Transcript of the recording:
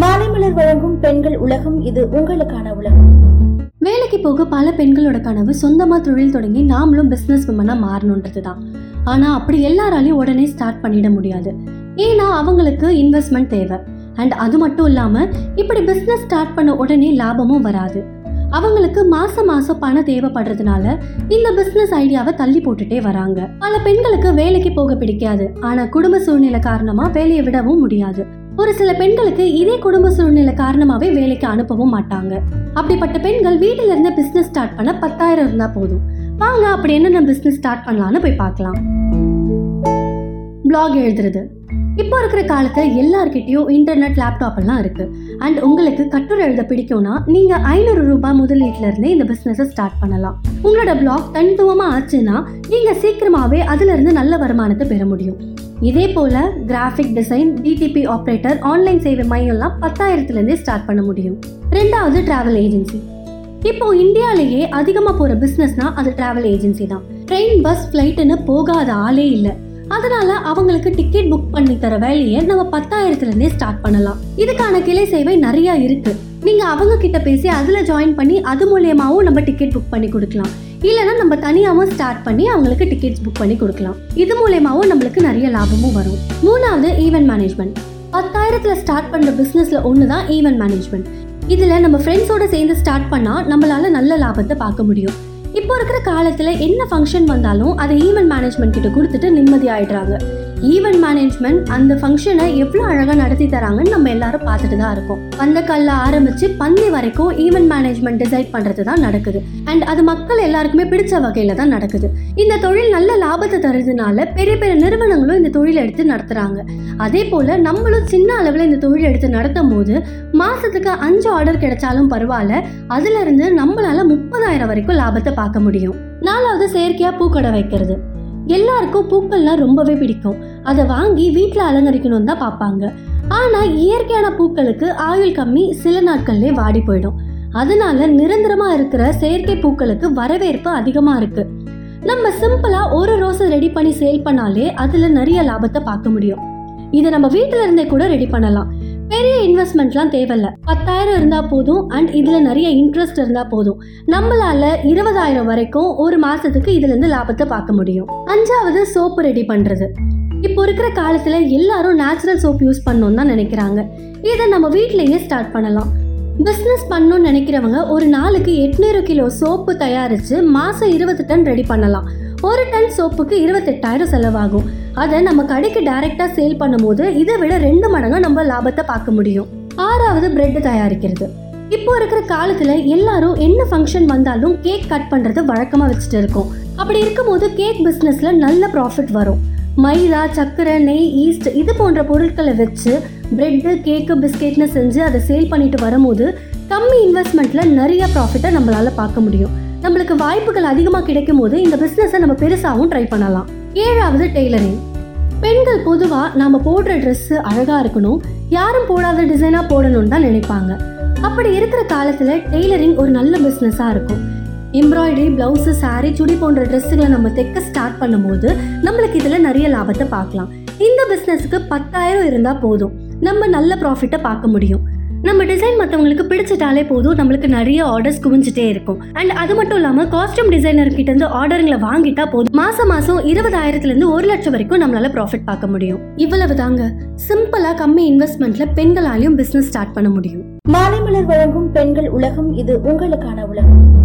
மாலைமலர் வழங்கும் பெண்கள் உலகம் இது உங்களுக்கான உலகம். வேலைக்கு போக பல பெண்களோட கனவு சொந்தமாக தொழில் தொடங்கி நாமளும் பிஸ்னஸ் விமனாக மாறணுன்றது தான் ஆனால் அப்படி எல்லாராலையும் உடனே ஸ்டார்ட் பண்ணிட முடியாது. ஏன்னா அவங்களுக்கு இன்வெஸ்ட்மெண்ட் தேவை. அண்ட் அது மட்டும் இல்லாமல் இப்படி பிஸ்னஸ் ஸ்டார்ட் பண்ண உடனே லாபமும் வராது. அவங்களுக்கு மாசம் மாசம் பணம் தேவைப்படுறதுனால இந்த பிசினஸ் ஐடியாவை தள்ளி போட்டுட்டே வராங்க. பல பெண்களுக்கு வேலைக்கு போக பிடிக்காது. ஆனா குடும்ப சூழ்நிலை காரணமா வேலையை விடவும் முடியாது. ஒரு சில பெண்களுக்கு இதே குடும்ப சூழ்நிலை காரணமாகவே வேலைக்கு அனுப்பவும் மாட்டாங்க. அப்படிப்பட்ட பெண்கள் வீட்டில இருந்து பிசினஸ் ஸ்டார்ட் பண்ண பத்தாயிரம் இருந்தா போதும். வாங்க அப்படி என்னென்ன பிசினஸ் ஸ்டார்ட் பண்ணலாம்னு போய் பார்க்கலாம். பிளாக் எழுதுறது. இப்போ இருக்கிற காலத்துல எல்லார்கிட்டயும் இன்டர்நெட் லேப்டாப் எல்லாம் இருக்கு. அண்ட் உங்களுக்கு கட்டுரை எழுத பிடிக்கும்னா நீங்க ஐநூறு ரூபாய் முதலீட்டுல இருந்தே இந்த பிஸ்னஸை ஸ்டார்ட் பண்ணலாம். உங்களோட பிளாக் தனித்துவமா ஆச்சுன்னா நீங்க சீக்கிரமாவே அதுல இருந்து நல்ல வருமானத்தை பெற முடியும். இதே போல graphic design DTP operator online சேவை மையம்லாம் பத்தாயிரத்துலேருந்தே ஸ்டார்ட் பண்ண முடியும். ரெண்டாவது டிராவல் ஏஜென்சி இப்போ இந்தியாலேயே அதிகமாக போகிற பிஸ்னஸ்னா அது டிராவல் ஏஜென்சி தான். ட்ரெயின் பஸ் ஃப்ளைட்டுன்னு போகாத ஆளே இல்லை. அதனால அவங்களுக்கு டிக்கெட் புக் பண்ணி தர வேலையை நம்ம பத்தாயிரத்துல இருந்தே ஸ்டார்ட் பண்ணலாம். இதுக்கான கிளை சேவை நிறைய இருக்கு. நீங்க அவங்க கிட்ட பேசி அதுல ஜாயின் பண்ணி அது மூலியமாவும் நம்ம டிக்கெட் புக் பண்ணி கொடுக்கலாம். இல்லைன்னா நம்ம தனியாகவும் ஸ்டார்ட் பண்ணி அவங்களுக்கு டிக்கெட்ஸ் புக் பண்ணி கொடுக்கலாம். இது மூலயமாவும் நம்மளுக்கு நிறைய லாபமும் வரும். மூணாவது ஈவெண்ட் மேனேஜ்மெண்ட் பத்தாயிரத்தில் ஸ்டார்ட் பண்ணுற பிஸ்னஸில் ஒன்று தான் ஈவெண்ட் மேனேஜ்மெண்ட் இதில் நம்ம ஃப்ரெண்ட்ஸோடு சேர்ந்து ஸ்டார்ட் பண்ணால் நம்மளால் நல்ல லாபத்தை பார்க்க முடியும். இப்போ இருக்கிற காலத்தில் என்ன ஃபங்க்ஷன் வந்தாலும் அதை ஈவெண்ட் மேனேஜ்மெண்ட் கிட்ட கொடுத்துட்டு நிம்மதி ஈவெண்ட் மேனேஜ்மெண்ட் அந்த ஃபங்க்ஷனை எவ்வளோ அழகாக நடத்தி தராங்கன்னு நம்ம எல்லாரும் பார்த்துட்டு தான் இருக்கோம். பந்தக்கல்ல ஆரம்பிச்சு பந்தி வரைக்கும் ஈவெண்ட் மேனேஜ்மெண்ட் டிசைட் பண்ணுறது தான் நடக்குது. அண்ட் அது மக்கள் எல்லாருக்குமே பிடிச்ச வகையில் தான் நடக்குது. இந்த தொழில் நல்ல லாபத்தை தருதுனால பெரிய பெரிய நிறுவனங்களும் இந்த தொழில் எடுத்து நடத்துகிறாங்க அதே போல் நம்மளும் சின்ன அளவில் இந்த தொழில் எடுத்து நடத்தும் போது மாதத்துக்கு அஞ்சு ஆர்டர் கிடைச்சாலும் பரவாயில்ல. அதுலேருந்து நம்மளால் நம்மளால முப்பதாயிரம் வரைக்கும் லாபத்தை பார்க்க பார்க்க முடியும். நாலாவது செயற்கையா பூக்கடை வைக்கிறது. எல்லாருக்கும் பூக்கள்லாம் ரொம்பவே பிடிக்கும். அதை வாங்கி வீட்டில் அலங்கரிக்கணும்னு தான் பார்ப்பாங்க. ஆனால் இயற்கையான பூக்களுக்கு ஆயுள் கம்மி சில நாட்கள்லேயே வாடி போயிடும். அதனால நிரந்தரமா இருக்கிற செயற்கை பூக்களுக்கு வரவேற்பு அதிகமா இருக்கு. நம்ம சிம்பிளா ஒரு ரோஸை ரெடி பண்ணி சேல் பண்ணாலே அதுல நிறைய லாபத்தை பார்க்க முடியும். இதை நம்ம வீட்டில இருந்தே கூட ரெடி பண்ணலாம். பெரிய இன்வெஸ்ட்மெண்ட்லாம் தேவையில்ல. பத்தாயிரம் இருந்தா போதும் அண்ட் இதுல நிறைய இன்ட்ரெஸ்ட் இருந்தா போதும். நம்மளால இருபதாயிரம் வரைக்கும் ஒரு மாசத்துக்கு இதுல இருந்து லாபத்தை பார்க்க முடியும். அஞ்சாவது சோப்பு ரெடி பண்றது. இப்போ இருக்கிற காலத்துல எல்லாரும் நேச்சுரல் சோப் யூஸ் பண்ணணும்னு தான் நினைக்கிறாங்க. இதை நம்ம வீட்டிலேயே ஸ்டார்ட் பண்ணலாம். பிஸ்னஸ் பண்ணணும்னு நினைக்கிறவங்க ஒரு நாளுக்கு எட்நூறு கிலோ சோப்பு தயாரித்து மாதம் இருபது டன் ரெடி பண்ணலாம். ஒரு டன் சோப்புக்கு இருபத்தெட்டாயிரம் செலவாகும். அதை நம்ம கடைக்கு டைரெக்டாக சேல் பண்ணும்போது இதை விட ரெண்டு மடங்கு நம்ம லாபத்தை பார்க்க முடியும். ஆறாவது பிரெட் தயாரிக்கிறது. இப்போ இருக்கிற காலத்துல எல்லாரும் என்ன ஃபங்க்ஷன் வந்தாலும் கேக் கட் பண்றது வழக்கமா வச்சுட்டு இருக்கோம். அப்படி இருக்கும்போது கேக் பிஸ்னஸ்ல நல்ல ப்ராஃபிட் வரும். மைதா சர்க்கரை நெய் ஈஸ்ட் இது போன்ற பொருட்களை வச்சு பிரெட்டு கேக்கு பிஸ்கெட்னு செஞ்சு அதை சேல் பண்ணிட்டு வரும்போது கம்மி இன்வெஸ்ட்மெண்ட்ல நிறைய ப்ராஃபிட்டை நம்மளால பார்க்க முடியும். நம்மளுக்கு வாய்ப்புகள் அதிகமாக கிடைக்கும் போது இந்த பிஸ்னஸை நம்ம பெருசாகவும் ட்ரை பண்ணலாம். ஏழாவது டெய்லரிங். பெண்கள் பொதுவாக நாம் போடுற ட்ரெஸ்ஸு அழகாக இருக்கணும் யாரும் போடாத டிசைனாக போடணும்னு தான் நினைப்பாங்க. அப்படி இருக்கிற காலத்தில் டெய்லரிங் ஒரு நல்ல பிஸ்னஸாக இருக்கும். எம்ப்ராய்டரி ப்ளவுஸு சாரீ சுடி போன்ற ட்ரெஸ்ஸுகளை நம்ம தைக்க ஸ்டார்ட் பண்ணும்போது நம்மளுக்கு இதில் நிறைய லாபத்தை பார்க்கலாம். இந்த பிஸ்னஸுக்கு பத்தாயிரம் இருந்தால் போதும். நம்ம நல்ல ப்ராஃபிட்டை பார்க்க முடியும். நம்ம டிசைன் மற்றவங்களுக்கு பிடிச்சிட்டாலே போதும் நம்மளுக்கு நிறைய ஆர்டர்ஸ் குவிஞ்சிட்டே இருக்கும். அண்ட் அது மட்டும் இல்லாமல் காஸ்டியூம் டிசைனர் கிட்ட இருந்து ஆர்டருங்களை வாங்கிட்டா போதும். மாசம் மாசம் இருபதாயிரத்துல இருந்து ஒரு லட்சம் வரைக்கும் நம்மளால ப்ராஃபிட் பார்க்க முடியும். இவ்வளவு தாங்க சிம்பிளா கம்மி இன்வெஸ்ட்மெண்ட்ல பெண்களாலையும் பிசினஸ் ஸ்டார்ட் பண்ண முடியும். மாலை மலர் வழங்கும் பெண்கள் உலகம் இது உங்களுக்கான உலகம்.